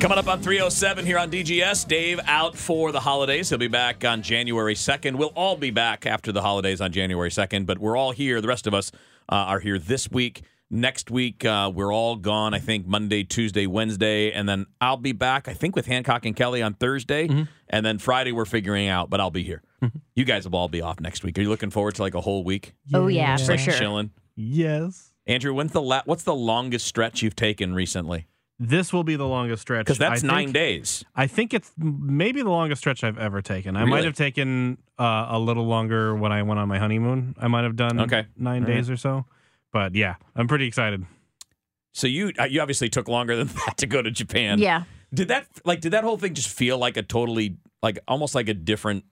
Coming up on 307 here on DGS, Dave out for the holidays. He'll be back on January 2nd. We'll all be back after the holidays on January 2nd, but we're all here. The rest of us uh, are here this week. Next week, uh, we're all gone, I think, Monday, Tuesday, Wednesday. And then I'll be back, I think, with Hancock and Kelly on Thursday. Mm-hmm. And then Friday, we're figuring out, but I'll be here. You guys will all be off next week. Are you looking forward to like a whole week? Oh yeah, Just for like sure. chilling? Yes. Andrew, when's the la- what's the longest stretch you've taken recently? This will be the longest stretch. Because that's I nine think- days. I think it's maybe the longest stretch I've ever taken. I Really? might have taken uh, a little longer when I went on my honeymoon. I might have done Okay. nine All right. days or so. But yeah, I'm pretty excited. So you uh, you obviously took longer than that to go to Japan. Yeah. Did that like did that whole thing just feel like a totally like almost like a different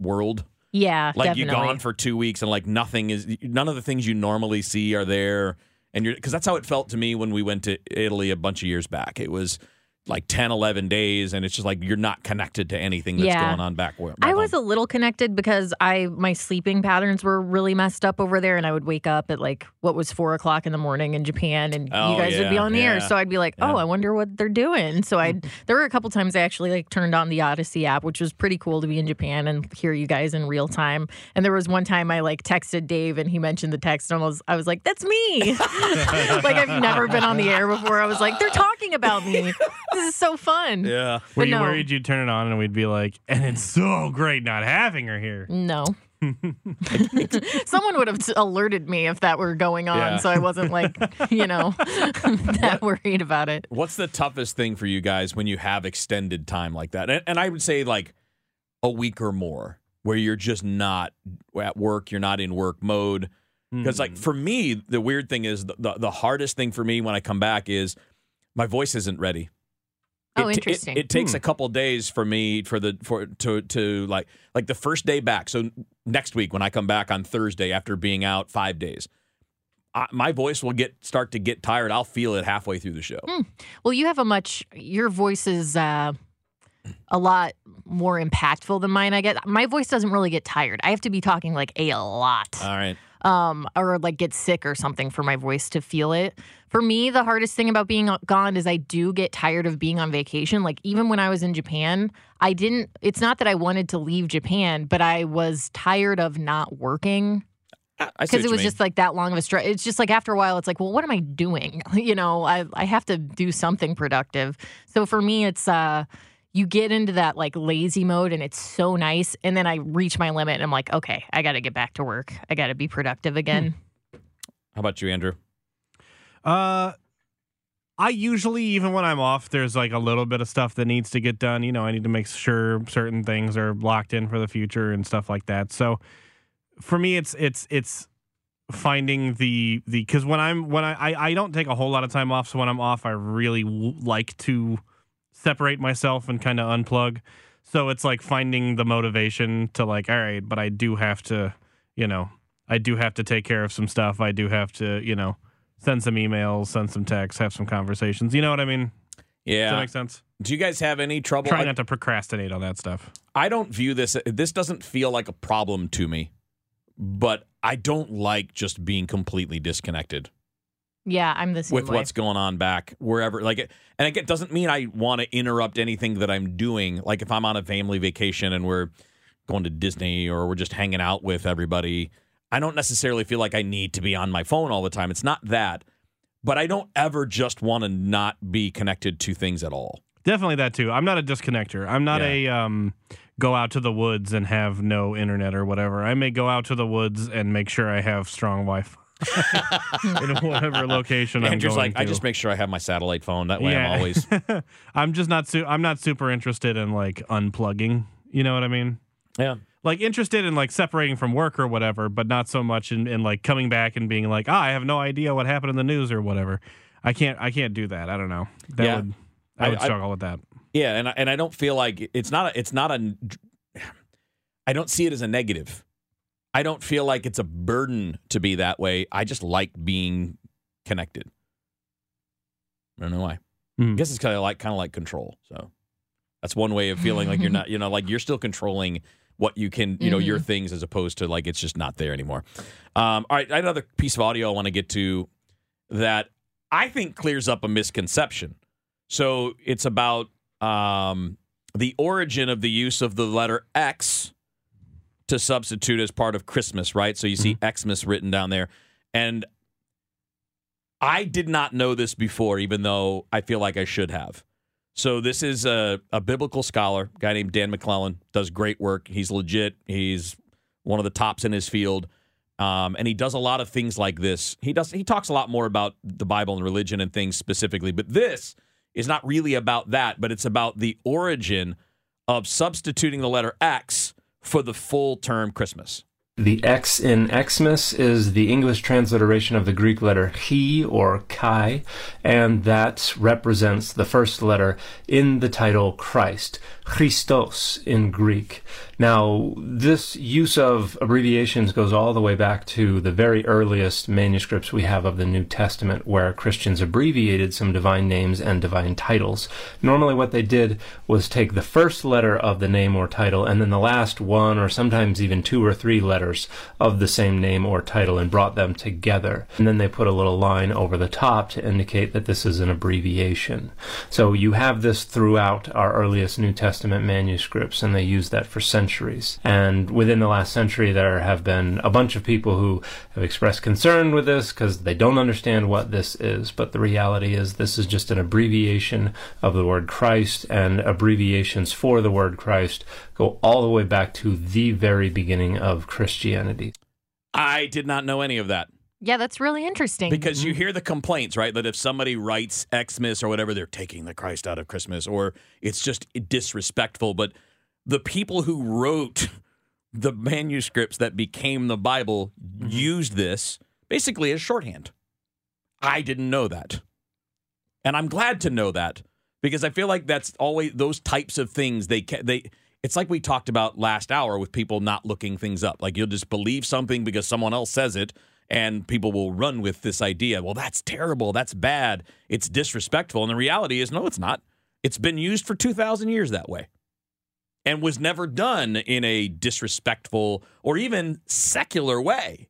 world? Yeah, Like definitely. you gone for two weeks and like nothing is none of the things you normally see are there, and you're because that's how it felt to me when we went to Italy a bunch of years back. It was like 10, 11 days, and it's just like you're not connected to anything that's Yeah. going on back where. I was home. a little connected because I my sleeping patterns were really messed up over there, and I would wake up at like what was four o'clock in the morning in Japan, and Oh, you guys would be on the air. So I'd be like, yeah. "Oh, I wonder what they're doing." So I mm. there were a couple times I actually like turned on the Odyssey app, which was pretty cool to be in Japan and hear you guys in real time. And there was one time I like texted Dave, and he mentioned the text, and I was I was like, "That's me!" like I've never been on the air before. I was like, "They're talking about me. This is so fun." yeah. Were But you no. worried you'd turn it on and we'd be like, and it's so great not having her here? No. Someone would have alerted me if that were going on, Yeah. so I wasn't like, you know, that worried about it. What's the toughest thing for you guys when you have extended time like that? And, and I would say like a week or more where you're just not at work, you're not in work mode. Because Hmm. like for me, the weird thing is the, the the hardest thing for me when I come back is my voice isn't ready. Oh, It- it- interesting. It, takes Hmm. a couple days for me for the for to to like like the first day back. So next week when I come back on Thursday after being out five days, I, my voice will get start to get tired. I'll feel it halfway through the show. Well, you have a much, your voice is uh, a lot more impactful than mine. I get my voice doesn't really get tired. I have to be talking like a lot. All right. Um, or like get sick or something for my voice to feel it. For me, the hardest thing about being gone is I do get tired of being on vacation. Like even when I was in Japan, I didn't. It's not that I wanted to leave Japan, but I was tired of not working I- I see because it was mean. just like that long of a stretch. It's just like after a while, it's like, well, what am I doing? you know, I I have to do something productive. So for me, it's uh. You get into that like lazy mode and it's so nice. And then I reach my limit and I'm like, okay, I got to get back to work. I got to be productive again. How about you, Andrew? Uh, I usually, even when I'm off, there's like a little bit of stuff that needs to get done. You know, I need to make sure certain things are locked in for the future and stuff like that. So for me, it's it's it's finding the the because when I'm when I, I I don't take a whole lot of time off. So when I'm off, I really w- like to separate myself and kind of unplug. So it's like finding the motivation to like, all right, but I do have to, you know, I do have to take care of some stuff. I do have to, you know, send some emails, send some texts, have some conversations. You know what I mean? Yeah. Does that make sense? Do you guys have any trouble? Try I, not to procrastinate on that stuff. I don't view this. This doesn't feel like a problem to me, but I don't like just being completely disconnected Yeah, I'm the same with way. what's going on back wherever. Like, it, and it doesn't mean I want to interrupt anything that I'm doing. Like if I'm on a family vacation and we're going to Disney or we're just hanging out with everybody, I don't necessarily feel like I need to be on my phone all the time. It's not that, but I don't ever just want to not be connected to things at all. Definitely that too. I'm not a disconnector. I'm not Yeah. a um, go out to the woods and have no internet or whatever. I may go out to the woods and make sure I have strong Wi-Fi in whatever location I'm going like, I just make sure I have my satellite phone. That way, I'm always. I'm just not. Su- I'm not super interested in like unplugging. You know what I mean? Yeah. Like interested in like separating from work or whatever, but not so much in, in like coming back and being like, ah, I have no idea what happened in the news or whatever. I can't. I can't do that. I don't know. That Yeah. would. I I- would I- struggle with that. Yeah, and I, and I don't feel like it's not a, it's not a I don't see it as a negative. I don't feel like it's a burden to be that way. I just like being connected. I don't know why. Hmm. I guess it's kind of like kind of like control. So that's one way of feeling like you're not, you know, like you're still controlling what you can, you know, your things as opposed to like it's just not there anymore. Um, all right, another piece of audio I want to get to that I think clears up a misconception. So it's about um, the origin of the use of the letter X to substitute as part of Christmas, right? So you see Xmas written down there. And I did not know this before, even though I feel like I should have. So this is a, a biblical scholar, a guy named Dan McClellan, does great work. He's legit. He's one of the tops in his field. Um, and he does a lot of things like this. He does he talks a lot more about the Bible and religion and things specifically, but this is not really about that, but it's about the origin of substituting the letter X for the full term Christmas. The X in Xmas is the English transliteration of the Greek letter chi or chi, and that represents the first letter in the title Christ, Christos in Greek. Now, this use of abbreviations goes all the way back to the very earliest manuscripts we have of the New Testament, where Christians abbreviated some divine names and divine titles. Normally, what they did was take the first letter of the name or title and then the last one or sometimes even two or three letters of the same name or title and brought them together. And then they put a little line over the top to indicate that this is an abbreviation. So you have this throughout our earliest New Testament manuscripts, and they use that for centuries. And within the last century, there have been a bunch of people who have expressed concern with this because they don't understand what this is. But the reality is, this is just an abbreviation of the word Christ, and abbreviations for the word Christ go all the way back to the very beginning of Christianity. I did not know any of that. Yeah, that's really interesting. Because you mm-hmm. hear the complaints, right? That if somebody writes Xmas or whatever, they're taking the Christ out of Christmas, or it's just disrespectful. But the people who wrote the manuscripts that became the Bible mm-hmm. used this basically as shorthand. I didn't know that. And I'm glad to know that because I feel like that's always those types of things they ca- they it's like we talked about last hour with people not looking things up. Like you'll just believe something because someone else says it and people will run with this idea. Well, that's terrible. That's bad. It's disrespectful. And the reality is no, it's not. It's been used for 2000 years that way and was never done in a disrespectful or even secular way.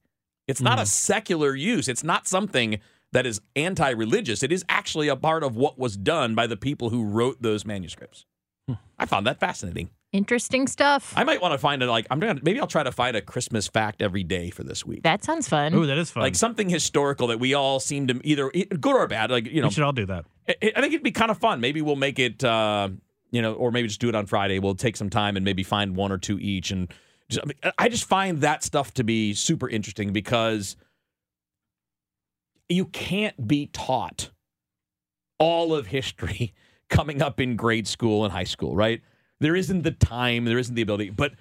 It's not a mm-hmm. secular use. It's not something that is anti religious. It is actually a part of what was done by the people who wrote those manuscripts. Hmm. I found that fascinating. Interesting stuff. I might want to find it like I'm gonna maybe I'll try to find a Christmas fact every day for this week. that sounds fun. Ooh, that is fun. Like something historical that we all seem to either good or bad. Like you know, we should all do that. I I think it'd be kind of fun. Maybe we'll make it, uh, you know, or maybe just do it on Friday. We'll take some time and maybe find one or two each. And just, I, mean, I just find that stuff to be super interesting because you can't be taught all of history coming up in grade school and high school, right? There isn't the time, there isn't the ability, but.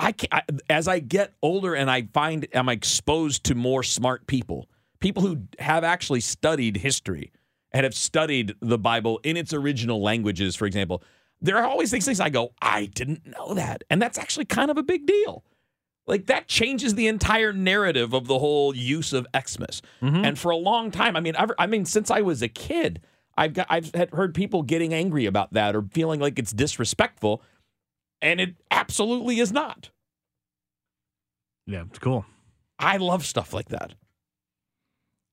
I, can, I as I get older and I find I'm exposed to more smart people, people who have actually studied history and have studied the Bible in its original languages, for example, there are always these things I go, I didn't know that. And that's actually kind of a big deal. Like that changes the entire narrative of the whole use of Xmas. Mm-hmm. And for a long time, I mean, I've, I mean, since I was a kid, I've got, I've had heard people getting angry about that or feeling like it's disrespectful, and it absolutely is not. Yeah, it's cool. I love stuff like that.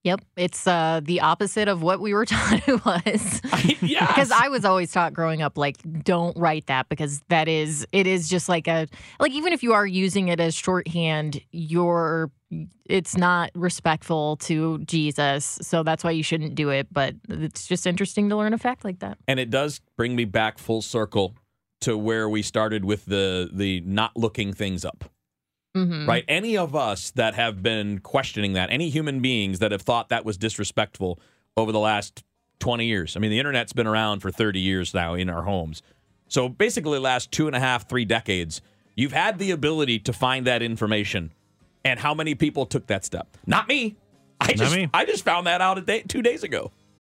Yep, it's uh, the opposite of what we were taught it was. yes. Because I was always taught growing up, like, don't write that because that is, it is just like a, like, even if you are using it as shorthand, you're, it's not respectful to Jesus. So that's why you shouldn't do it. But it's just interesting to learn a fact like that. And it does bring me back full circle to where we started with the the not looking things up. Mm-hmm. Right? Any of us that have been questioning that, any human beings that have thought that was disrespectful over the last 20 years. I mean, the internet's been around for 30 years now in our homes. So basically, the last two and a half, three decades, you've had the ability to find that information. And how many people took that step? Not me. I just me. I just found that out a day, two days ago.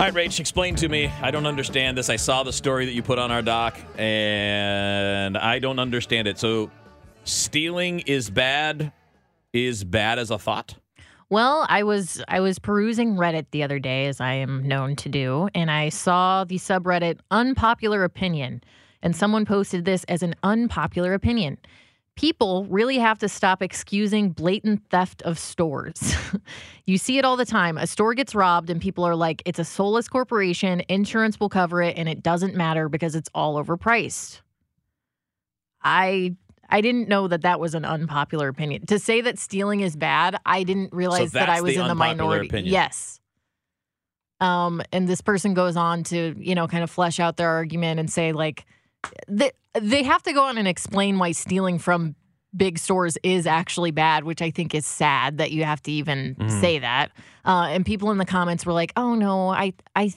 All right, Rach, explain to me. I don't understand this. I saw the story that you put on our doc, and I don't understand it. So, stealing is bad, is bad as a thought? Well, I was I was perusing Reddit the other day, as I am known to do, and I saw the subreddit unpopular opinion, and someone posted this as an unpopular opinion. People really have to stop excusing blatant theft of stores. you see it all the time. A store gets robbed, and people are like, "It's a soulless corporation. Insurance will cover it, and it doesn't matter because it's all overpriced." I I didn't know that that was an unpopular opinion. To say that stealing is bad, I didn't realize that I was the in the minority. opinion. Yes. Um, and this person goes on to, you know, kind of flesh out their argument and say like they, they have to go on and explain why stealing from big stores is actually bad, which I think is sad that you have to even say that. Uh, and people in the comments were like, "Oh no, I I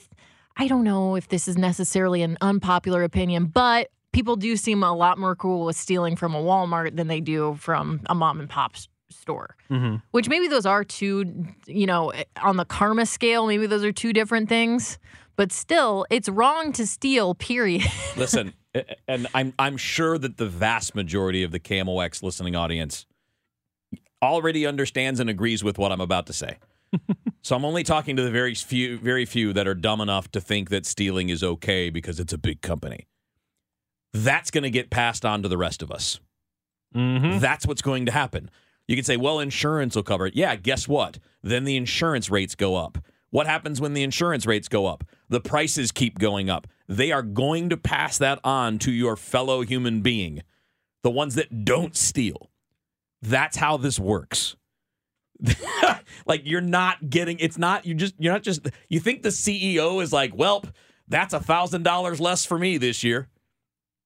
I don't know if this is necessarily an unpopular opinion, but people do seem a lot more cool with stealing from a Walmart than they do from a mom and pop store. Mm-hmm. Which maybe those are two, you know, on the karma scale, maybe those are two different things. But still, it's wrong to steal, period. Listen, and I'm I'm sure that the vast majority of the KMOX listening audience already understands and agrees with what I'm about to say. so I'm only talking to the very few very few that are dumb enough to think that stealing is okay because it's a big company. That's going to get passed on to the rest of us. Mm-hmm. That's what's going to happen. You can say, well, insurance will cover it. Yeah, guess what? Then the insurance rates go up. What happens when the insurance rates go up? The prices keep going up. They are going to pass that on to your fellow human being, the ones that don't steal. That's how this works. like you're not getting it's not you just you're not just you think the CEO is like, "Welp, that's a $1000 less for me this year."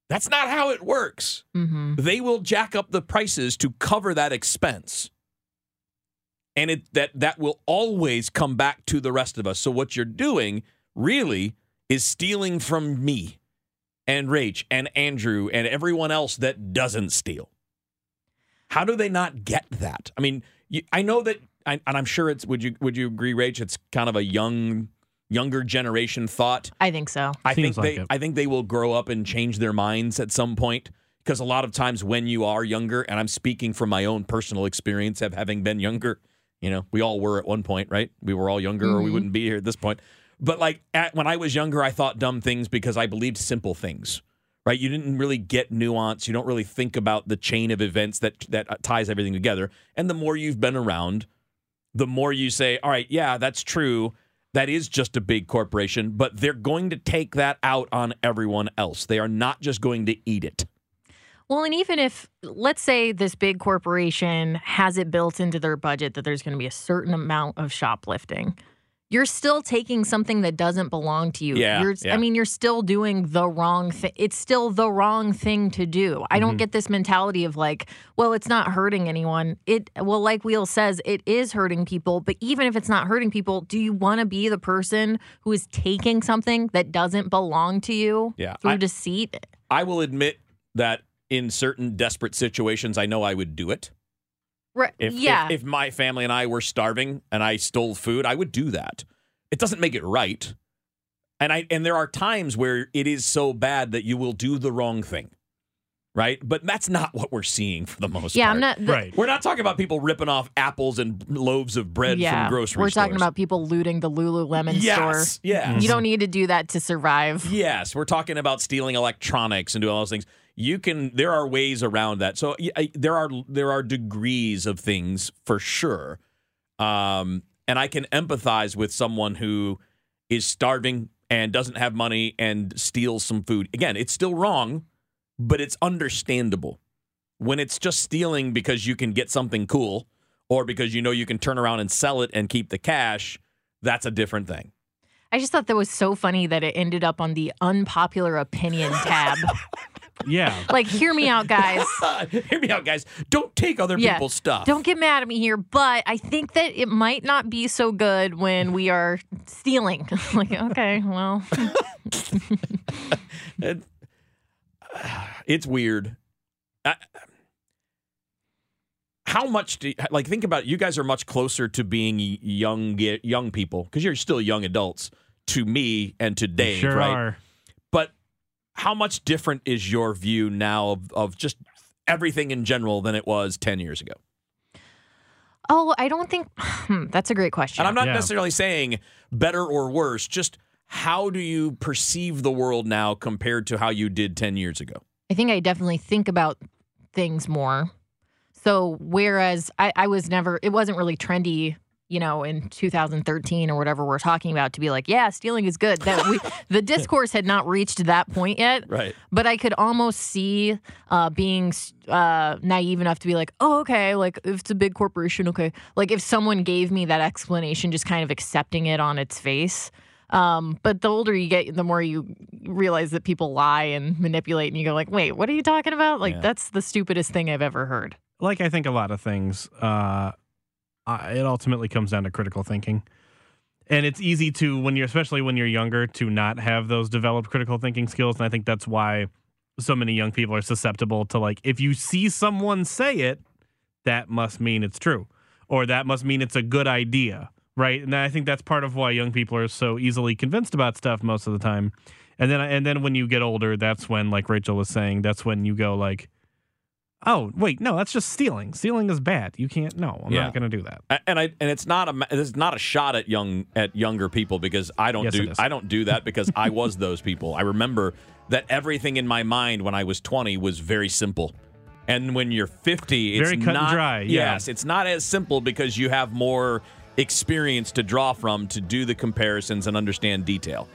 That's not how it works mm-hmm. they will jack up the prices to cover that expense and it that that will always come back to the rest of us so what you're doing really is stealing from me and Rach and Andrew and everyone else that doesn't steal how do they not get that i mean you, i know that I, and i'm sure it's would you would you agree Rach it's kind of a young younger generation thought I think so. I Seems think like they it. I think they will grow up and change their minds at some point because a lot of times when you are younger and I'm speaking from my own personal experience of having been younger, you know, we all were at one point, right? We were all younger or we Mhm. wouldn't be here at this point. But like at, when I was younger I thought dumb things because I believed simple things. right? You didn't really get nuance. You don't really think about the chain of events that that ties everything together. And the more you've been around, the more you say, "All right, yeah, that's true. That is just a big corporation, but they're going to take that out on everyone else. They are not just going to eat it." Well, and even if, let's say, this big corporation has it built into their budget that there's going to be a certain amount of shoplifting, you're still taking something that doesn't belong to you. Yeah, You're, yeah. I mean, you're still doing the wrong thing. It's still the wrong thing to do. I Mm-hmm. don't get this mentality of like, well, it's not hurting anyone. It, well, like Wheel says, it is hurting people. But even if it's not hurting people, do you want to be the person who is taking something that doesn't belong to you Yeah, through I- deceit? I will admit that in certain desperate situations, I know I would do it. Right. If, yeah. if, if my family and I were starving and I stole food, I would do that. It doesn't make it right. And I and there are times where it is so bad that you will do the wrong thing. Right? But that's not what we're seeing for the most part. yeah, part. I'm not. the- Right. We're not talking about people ripping off apples and loaves of bread yeah, from grocery we're stores. talking about people looting the Lululemon yes, store. yes. You don't need to do that to survive. Yes, we're talking about stealing electronics and doing all those things. You can. There are ways around that. So I- there are there are degrees of things for sure, um, and I can empathize with someone who is starving and doesn't have money and steals some food. Again, it's still wrong, but it's understandable. When it's just stealing because you can get something cool or because you know you can turn around and sell it and keep the cash, that's a different thing. I just thought that was so funny that it ended up on the unpopular opinion tab. Yeah. like, hear me out, guys. Hear me out, guys. Don't take other Yeah. people's stuff. Don't get mad at me here, but I think that it might not be so good when we are stealing. like, okay, well, It- uh, it's weird. I, how much do you, like think about it, you guys are much closer to being y- young young people because you're still young adults to me and to Dave, sure right? are. But how much different is your view now of, of just everything in general than it was 10 years ago? oh, I don't think hmm, that's a great question. And I'm not Yeah. necessarily saying better or worse, just how do you perceive the world now compared to how you did 10 years ago? I think I definitely think about things more. So whereas I, I was never, it wasn't really trendy, you know, in 2013 or whatever we're talking about to be like, yeah, stealing is good. That we, the discourse had not reached that point yet. Right. But I could almost see uh, being uh, naive enough to be like, oh, okay, like if it's a big corporation, okay. Like if someone gave me that explanation, just kind of accepting it on its face. Um, but the older you get, the more you realize that people lie and manipulate, and you go like, "Wait, what are you talking about?" Like Yeah. that's the stupidest thing I've ever heard. like I think a lot of things, uh, uh, it ultimately comes down to critical thinking. And it's easy to when you're, especially when you're younger, to not have those developed critical thinking skills. And I think that's why so many young people are susceptible to like, if you see someone say it, that must mean it's true, or that must mean it's a good idea, right? And I think that's part of why young people are so easily convinced about stuff most of the time. And then, and then when you get older, that's when, like Rachel was saying, that's when you go like, Oh wait, no, that's just stealing. Stealing is bad. You can't. No, I'm Yeah. not going to do that. And I and it's not a it's not a shot at young at younger people because I don't Yes, do. I don't do that because I was those people. I remember that everything in my mind when I was 20 was very simple. And when you're 50, it's Very cut and dry, yeah. Yes, it's not as simple because you have more experience to draw from to do the comparisons and understand detail.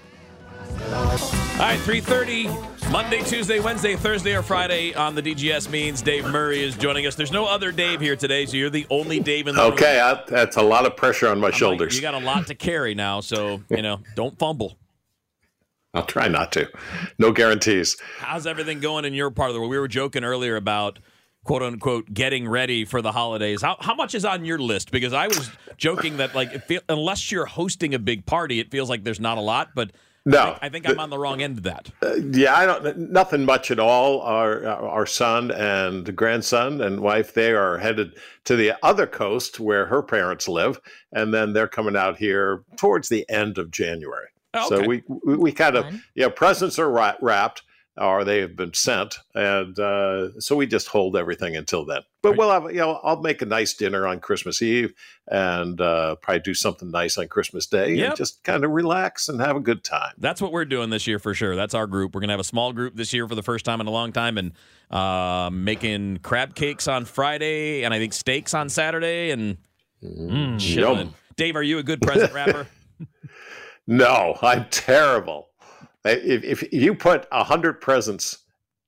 All right, 3:30 Monday, Tuesday, Wednesday, Thursday or Friday on the DGS means Dave Murray is joining us. There's no other Dave here today, so you're the only Dave in the room. Okay, I, that's a lot of pressure on my I'm like, shoulders. you got a lot to carry now, so you know, don't fumble. I'll try not to. No guarantees. How's everything going in your part of the world? We were joking earlier about quote unquote getting ready for the holidays. How how much is on your list? Because I was joking that like it feel, unless you're hosting a big party, it feels like there's not a lot. But No, I think I'm on the wrong end of that. Uh, yeah, I don't. Nothing much at all. Our our son and grandson and wife they are headed to the other coast where her parents live, and then they're coming out here towards the end of January. Oh, So we we, we kind of Fun. yeah, presents are wrapped. Or they have been sent, and uh, so we just hold everything until then. But we'll have, you know, I'll make a nice dinner on Christmas Eve, and uh, probably do something nice on Christmas Day, Yep. and just kind of relax and have a good time. That's what we're doing this year for sure. That's our group. We're gonna have a small group this year for the first time in a long time, and uh, making crab cakes on Friday, and I think steaks on Saturday, and Mm, chilling. yum. Dave, are you a good present wrapper? No, I'm terrible. If, if you put a hundred presents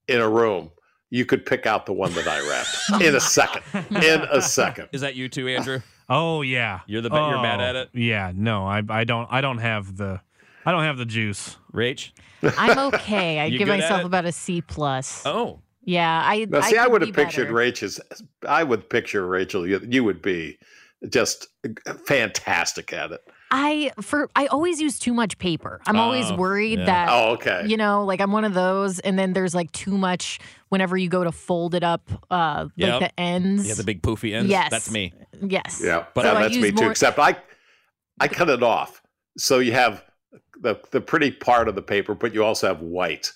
in a room, you could pick out the one that I wrapped in a second. In a second. Is that you too, Andrew? Oh yeah. You're the ba- you're bad Oh, at it? Yeah. No, I I don't I don't have the I don't have the juice. Rach? I'm okay. I'd give myself about a C plus. Oh, Yeah, I. Now, see, I, could would be have pictured better. Rachel's. I would picture Rachel. You, you would be just fantastic at it. I for I always use too much paper. I'm always Oh, worried yeah. that Oh, okay. you know, like I'm one of those, and then there's like too much whenever you go to fold it up, uh, Yep. like the ends. yeah, the big poofy ends. Yes. That's me. Yes. Yeah, But yeah, So that's me use too. more- Except I, I cut it off, so you have the the pretty part of the paper, but you also have white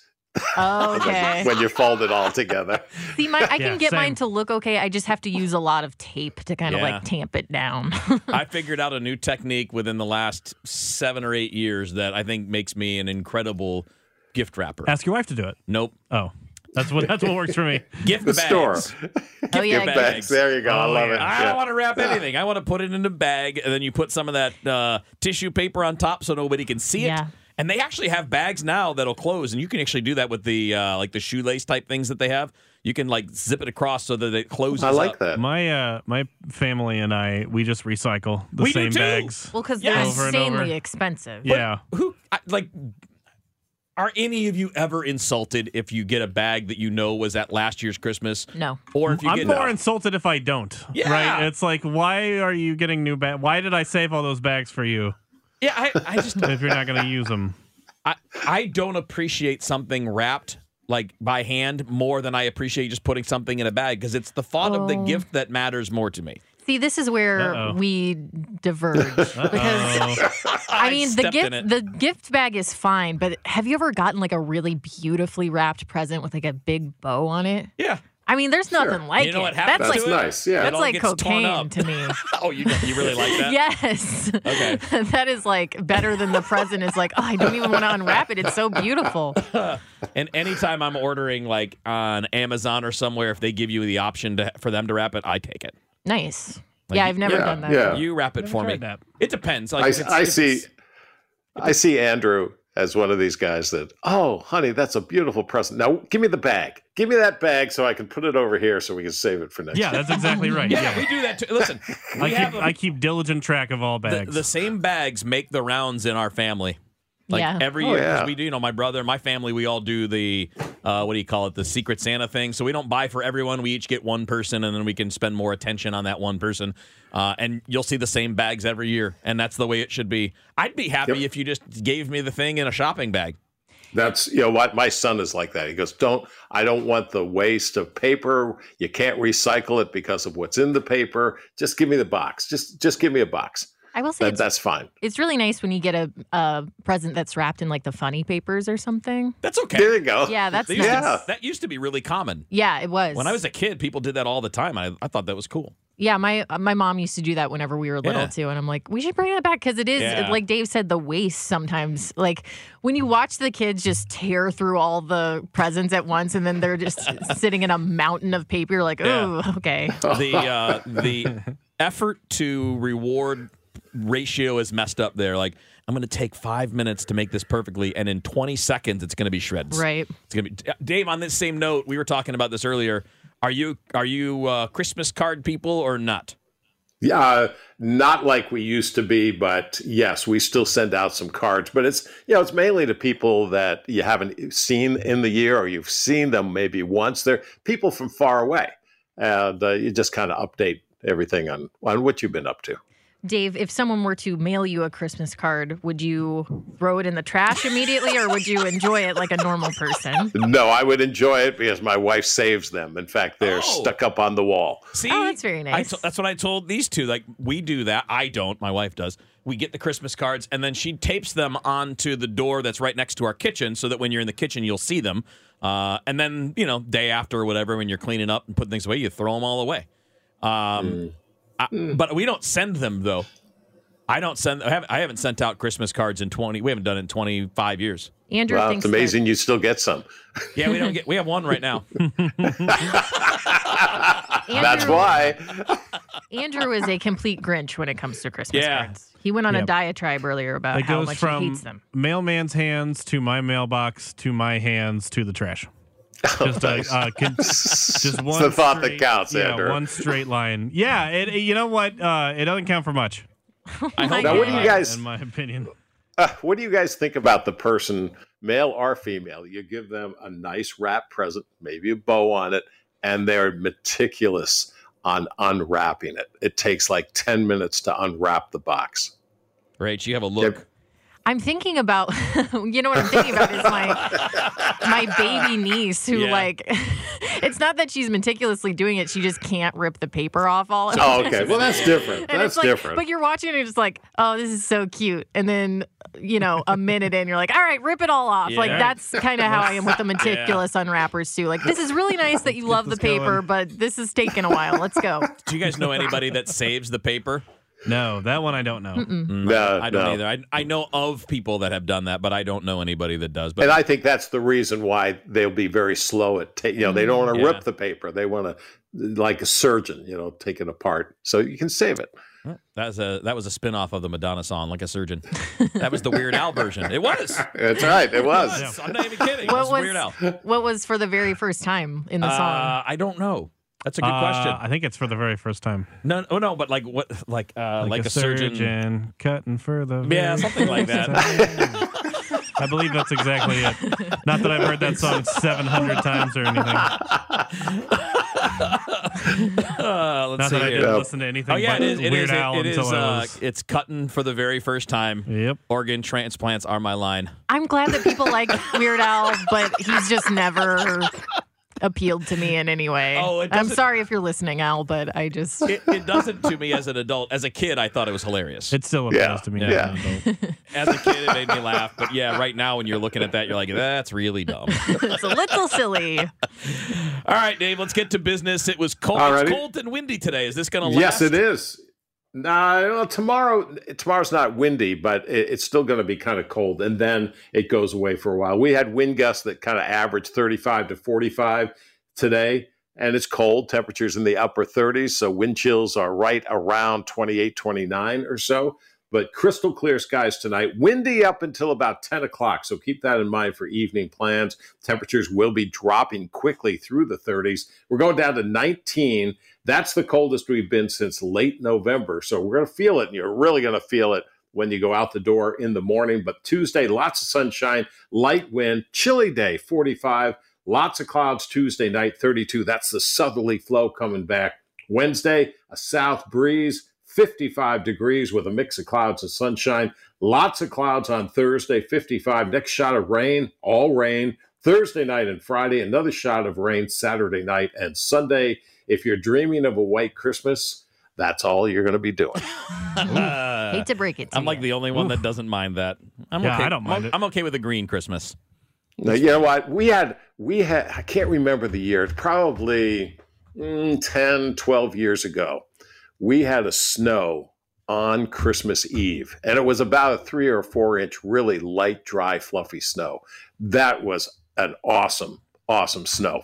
okay. when you fold it all together. See, my I Yeah, can get same. mine to look okay. I just have to use a lot of tape to kind of like tamp it down. I figured out a new technique within the last seven or eight years that I think makes me an incredible gift wrapper. Ask your wife to do it. Nope. Oh, that's what that's what works for me. Gift The bags. store. oh yeah, your I- Bags. There you go. I Oh, love yeah. it. I Yeah. don't want to wrap anything. I want to put it in a bag, and then you put some of that uh, tissue paper on top so nobody can see it. Yeah. And they actually have bags now that'll close, and you can actually do that with the uh, like the shoelace type things that they have. You can like zip it across so that it closes. I like up. that. My uh my family and I we just recycle the We same bags. well, because Yes. they're Over insanely expensive. yeah. Who I, like? Are any of you ever insulted if you get a bag that you know was at last year's Christmas? No. Or if you I'm get more insulted if I don't. Yeah. Right? It's like, why are you getting new bags? Why did I save all those bags for you yeah, I, I just if you're not going to use them? I, I don't appreciate something wrapped like by hand more than I appreciate just putting something in a bag because it's the thought of the Oh. gift that matters more to me. See, this is where Uh-oh. we diverge because Oh, I mean the stepped in it. gift the gift bag is fine, but have you ever gotten like a really beautifully wrapped present with like a big bow on it? Yeah. I mean, there's nothing like You know it. what happens that's That's like nice. Yeah. That's all like cocaine to me. Oh, you you really like that? yes. Okay. that is like better than the present is like, oh, I don't even want to unwrap it. It's so beautiful. And anytime I'm ordering like on Amazon or somewhere, if they give you the option to for them to wrap it, I take it. Nice. yeah, I've never yeah, done that. yeah. You wrap it for me. that. It depends. Like I, it's- I if see. it's- I see Andrew as one of these guys that. Oh, honey, that's a beautiful present. Now, give me the bag. Give me that bag so I can put it over here so we can save it for next. yeah, that's exactly right. Yeah, Yeah. we do that too. Listen, I keep a- I keep diligent track of all the, bags. the same bags make the rounds in our family. Like Yeah. every Oh, year, 'cause yeah. we do. You know, my brother, my family, we all do the uh, what do you call it? The Secret Santa thing. So we don't buy for everyone. We each get one person, and then we can spend more attention on that one person. Uh, and you'll see the same bags every year, and that's the way it should be. I'd be happy Yep. if you just gave me the thing in a shopping bag. That's you know what my son is like that. He goes, "Don't I don't want the waste of paper. You can't recycle it because of what's in the paper. Just give me the box. Just just give me a box. I will say That, that's fine. it's really nice when you get a, a present that's wrapped in like the funny papers or something. That's okay. There you go. Yeah, that's They nice. Yeah. that used to be really common. Yeah, it was. When I was a kid, people did that all the time. I, I thought that was cool. Yeah, my my mom used to do that whenever we were little Yeah. too, and I'm like, we should bring that back because it is Yeah. like Dave said, the waste sometimes. Like when you watch the kids just tear through all the presents at once, and then they're just sitting in a mountain of paper. You're like, oh, Yeah. okay. the uh, the effort to reward ratio is messed up there. Like I'm going to take five minutes to make this perfectly, and in 20 seconds, it's going to be shreds. Right. It's going to be Dave. On this same note, we were talking about this earlier. Are you are you uh, Christmas card people or not? Yeah, uh, not like we used to be, but yes, we still send out some cards. But it's you know it's mainly to people that you haven't seen in the year, or you've seen them maybe once. They're people from far away, and uh, you just kind of update everything on on what you've been up to. Dave, if someone were to mail you a Christmas card, would you throw it in the trash immediately or would you enjoy it like a normal person? No, I would enjoy it because my wife saves them. In fact, they're Oh. stuck up on the wall. See, Oh, that's very nice. to- that's what I told these two. Like we do that. I don't. My wife does. We get the Christmas cards, and then she tapes them onto the door that's right next to our kitchen, so that when you're in the kitchen, you'll see them. Uh, and then you know, day after or whatever, when you're cleaning up and putting things away, you throw them all away. Um, I- hmm. but we don't send them though. I don't send. I haven't, I haven't sent out Christmas cards in twenty. We haven't done it in twenty five years. Andrew Wow, it's amazing you still get some. Yeah, we don't get. We have one right now. Andrew, That's why. Andrew is a complete Grinch when it comes to Christmas Yeah. cards. He went on a diatribe earlier about It how goes much from he hates them. mailman's hands to my mailbox to my hands to the trash. Just a, uh, con- just one. the thought that straight- counts, Yeah, Andrew. one straight line. Yeah, it, you know what? Uh, it doesn't count for much, I hope Now, what do you guys? in my opinion. Uh, what do you guys think about the person, male or female? You give them a nice wrap present, maybe a bow on it, and they're meticulous on unwrapping it. It takes like 10 minutes to unwrap the box. Rach, you have a look. I'm thinking about, you know what I'm thinking about is my my baby niece who Yeah. like, it's not that she's meticulously doing it; she just can't rip the paper off all. Oh, okay. Well, that's different. And That's like, different. But you're watching it, and it's like, oh, this is so cute. And then, you know, a minute in, you're like, all right, rip it all off. Like that's kind of how I am with the meticulous unwrappers too. Like this is really nice that you love the paper, going. but this is taking a while. Let's go. Do you guys know anybody that saves the paper? No, that one I don't know. no, I don't no. either. I, I know of people that have done that, but I don't know anybody that does. But And I think that's the reason why they'll be very slow at, ta- you know, they don't want to Yeah. rip the paper. They want to, like a surgeon, you know, take it apart. So you can save it. that's a that was a spin off of the Madonna song, like a surgeon. That was the Weird Al version. It was. That's right. It was. Yes, I'm not even kidding. It What was was Weird Al. what was for the very first time in the song? Uh, I don't know. That's a good Uh, question. I think it's for the very first time. No, oh no, but like what? Like uh, like, a, surgeon. cutting for the Yeah, something like that. I believe that's exactly it. Not that I've heard that song 700 times or anything. Uh, let's Not see that I didn't listen to anything Oh yeah, but it is. It Weird is. Al It, it is. Uh, it's cutting for the very first time. Yep. Organ transplants are my line. I'm glad that people like Weird Al, but he's just never appealed to me in any way. Oh, it I'm sorry if you're listening, Al, but I just It, it doesn't to me as an adult. As a kid, I thought it was hilarious. It still appeals Yeah. to me. Yeah. as. As a kid, it made me laugh. But yeah, right now when you're looking at that, you're like, that's really dumb. it's a little silly. All right, Dave, let's get to business. It was cold, All it's cold and windy today. Is this going to last? Yes, it is. Nah, well, tomorrow. Tomorrow's not windy, but it, it's still going to be kind of cold, and then it goes away for a while. We had wind gusts that kind of averaged 35 to 45 today, and it's cold. Temperatures in the upper 30s, so wind chills are right around 28, 29 or so. But crystal clear skies tonight. Windy up until about 10 o'clock, so keep that in mind for evening plans. Temperatures will be dropping quickly through the 30s. We're going down to 19. That's the coldest we've been since late November. So we're going to feel it, and you're really going to feel it when you go out the door in the morning. But Tuesday, lots of sunshine, light wind, chilly day, 45. Lots of clouds Tuesday night, 32. That's the southerly flow coming back. Wednesday, a south breeze, 55 degrees with a mix of clouds and sunshine. Lots of clouds on Thursday, 55. Next shot of rain, all rain. Thursday night and Friday, another shot of rain Saturday night and Sunday. If you're dreaming of a white Christmas, that's all you're going to be doing. Uh, Hate to break it to I'm like the only one that doesn't mind that. I'm Yeah, okay. I don't mind I'm, it. I'm okay with a green Christmas. Now, you know what? We had, we had, I can't remember the year, it's probably mm, 10, 12 years ago. We had a snow on Christmas Eve, and it was about a three or four inch, really light, dry, fluffy snow. That was an awesome, awesome snow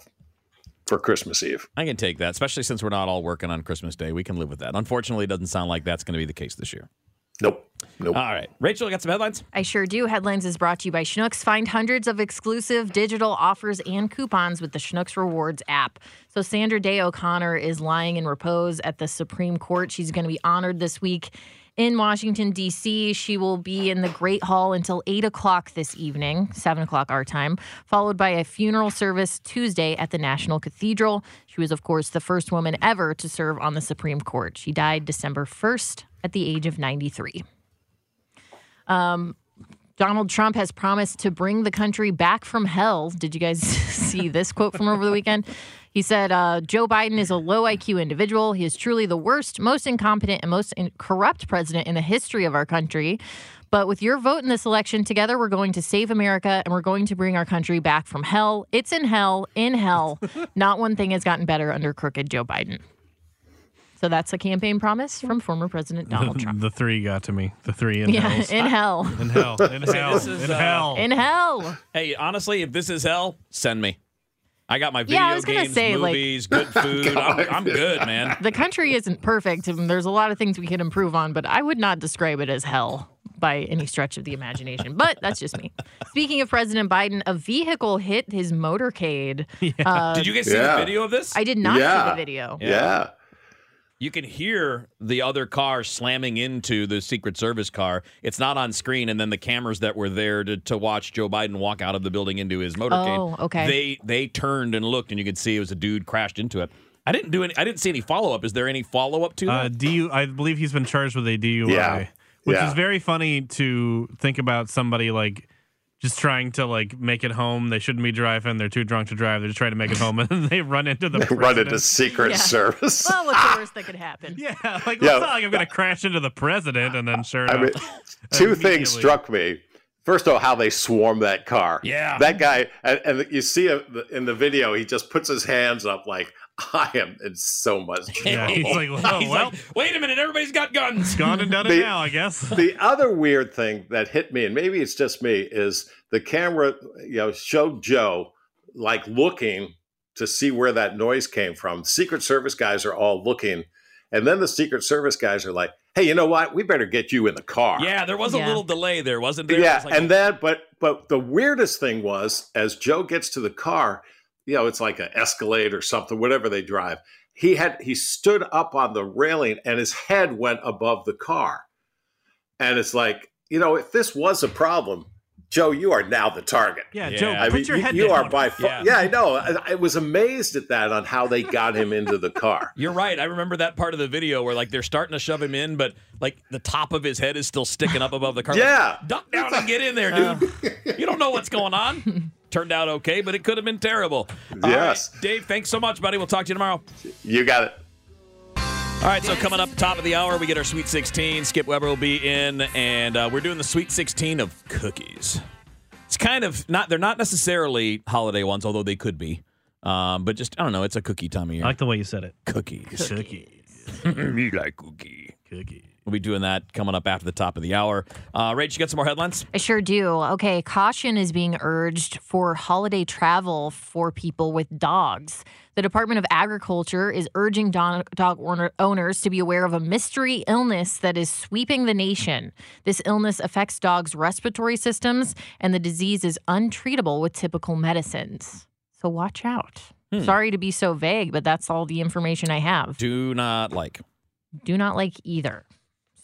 for Christmas Eve. I can take that, especially since we're not all working on Christmas Day. We can live with that. Unfortunately, it doesn't sound like that's going to be the case this year. Nope. Nope. All right. Rachel, you got some headlines? I sure do. Headlines is brought to you by Schnucks. Find hundreds of exclusive digital offers and coupons with the Schnucks Rewards app. So Sandra Day O'Connor is lying in repose at the Supreme Court. She's going to be honored this week. In Washington, D.C. She will be in the Great Hall until 8 o'clock this evening, 7 o'clock our time, followed by a funeral service Tuesday at the National Cathedral. She was, of course, the first woman ever to serve on the Supreme Court. She died December 1st at the age of 93. Um, Donald Trump has promised to bring the country back from hell. Did you guys see this quote from over the weekend? He said, uh, Joe Biden is a low IQ individual. He is truly the worst, most incompetent, and most in- corrupt president in the history of our country. But with your vote in this election, together we're going to save America and we're going to bring our country back from hell. It's in hell, in hell. Not one thing has gotten better under crooked Joe Biden. So that's a campaign promise from former President Donald Trump. the three got to me. The three in Yeah, in hell. in hell. In hell. in uh, hell. In hell. Hey, honestly, if this is hell, send me. I got my video Yeah, I was gonna games, say, like- movies, good food. I'm, I'm good, man. The country isn't perfect, and there's a lot of things we can improve on, but I would not describe it as hell by any stretch of the imagination. But that's just me. Speaking of President Biden, a vehicle hit his motorcade. Uh, Did you guys see Yeah. the video of this? I did not see the video. Yeah. You can hear the other car slamming into the Secret Service car. It's not on screen, and then the cameras that were there to, to watch Joe Biden walk out of the building into his motorcade. Oh, okay. They they turned and looked, and you could see it was a dude crashed into it. I didn't do any. I didn't see any follow up. Is there any follow up to Uh, that? DU, I believe he's been charged with a DUI, Yeah. which Yeah. is very funny to think about somebody like just trying to like make it home. They shouldn't be driving. They're too drunk to drive. They're just trying to make it home, and then they run into the Run into. Secret Yeah. Service. Well, what's the worst that could happen? Yeah, like Yeah. it's not like I'm gonna crash into the president, and then sure I enough, mean, two things struck me. First of all, how they swarm that car. Yeah. That guy, and, and you see it in the video, he just puts his hands up like, I am in so much trouble. yeah, he's like, well, He's well, like, wait a minute, everybody's got guns. gone and done it now, I guess. the other weird thing that hit me, and maybe it's just me, is the camera, you know, showed Joe like looking to see where that noise came from. Secret Service guys are all looking, and then the Secret Service guys are like, "Hey, you know what? We better get you in the car." Yeah, there was a little delay there, wasn't there? Yeah, was like- and then but but the weirdest thing was as Joe gets to the car, you know, it's like an Escalade or something, whatever they drive. He had he stood up on the railing and his head went above the car, and it's like you know, if this was a problem, Joe, you are now the target. Yeah, Yeah. Joe, I I put mean, your you, head you down. are by far. Yeah. Yeah. I know. I, I was amazed at that on how they got him into the car. You're right. I remember that part of the video where like they're starting to shove him in, but like the top of his head is still sticking up above the car. Like, Yeah. duck down and get in there, dude. you don't know what's going on. Turned out okay, but it could have been terrible. All Yes. right, Dave, thanks so much, buddy. We'll talk to you tomorrow. You got it. All right, so coming up top of the hour, we get our Sweet 16. Skip Weber will be in, and uh, we're doing the Sweet 16 of cookies. It's kind of not, they're not necessarily holiday ones, although they could be. Um, but just, I don't know, it's a cookie time of year. I like the way you said it. cookies. Cookies. Me like cookie. Cookies. We'll be doing that coming up after the top of the hour. Uh, Rach, you got some more headlines? I sure do. Okay, caution is being urged for holiday travel for people with dogs. The Department of Agriculture is urging dog owner- owners to be aware of a mystery illness that is sweeping the nation. This illness affects dogs' respiratory systems, and the disease is untreatable with typical medicines. So watch out. Sorry to be so vague, but that's all the information I have. Do not like. Do not like either.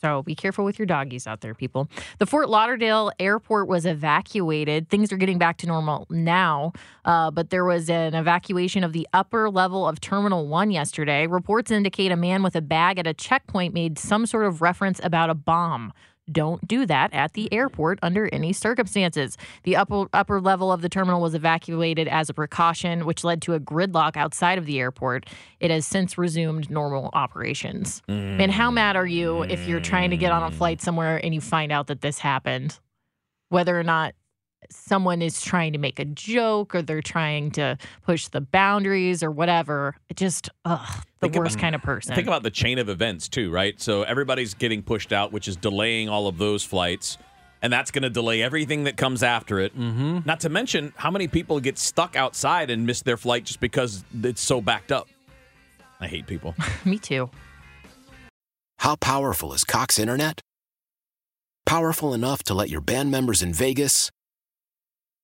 So be careful with your doggies out there, people. The Fort Lauderdale airport was evacuated. Things are getting back to normal now, uh, but there was an evacuation of the upper level of Terminal 1 yesterday. Reports indicate a man with a bag at a checkpoint made some sort of reference about a bomb. Don't do that at the mm-hmm. airport under any circumstances. The upper upper level of the terminal was evacuated as a precaution, which led to a gridlock outside of the airport. It has since resumed normal operations. And how mm-hmm. mad are you if you're trying to get on a flight somewhere and you find out that this happened? Whether or not someone is trying to make a joke or they're trying to push the boundaries or whatever. Just, ugh, the Think about- worst kind of person. Think about the chain of events, too, right? So everybody's getting pushed out, which is delaying all of those flights. And that's going to delay everything that comes after it. Mm-hmm. Not to mention how many people get stuck outside and miss their flight just because it's so backed up. I hate people. Me too. How powerful is Cox Internet? Powerful enough to let your band members in Vegas,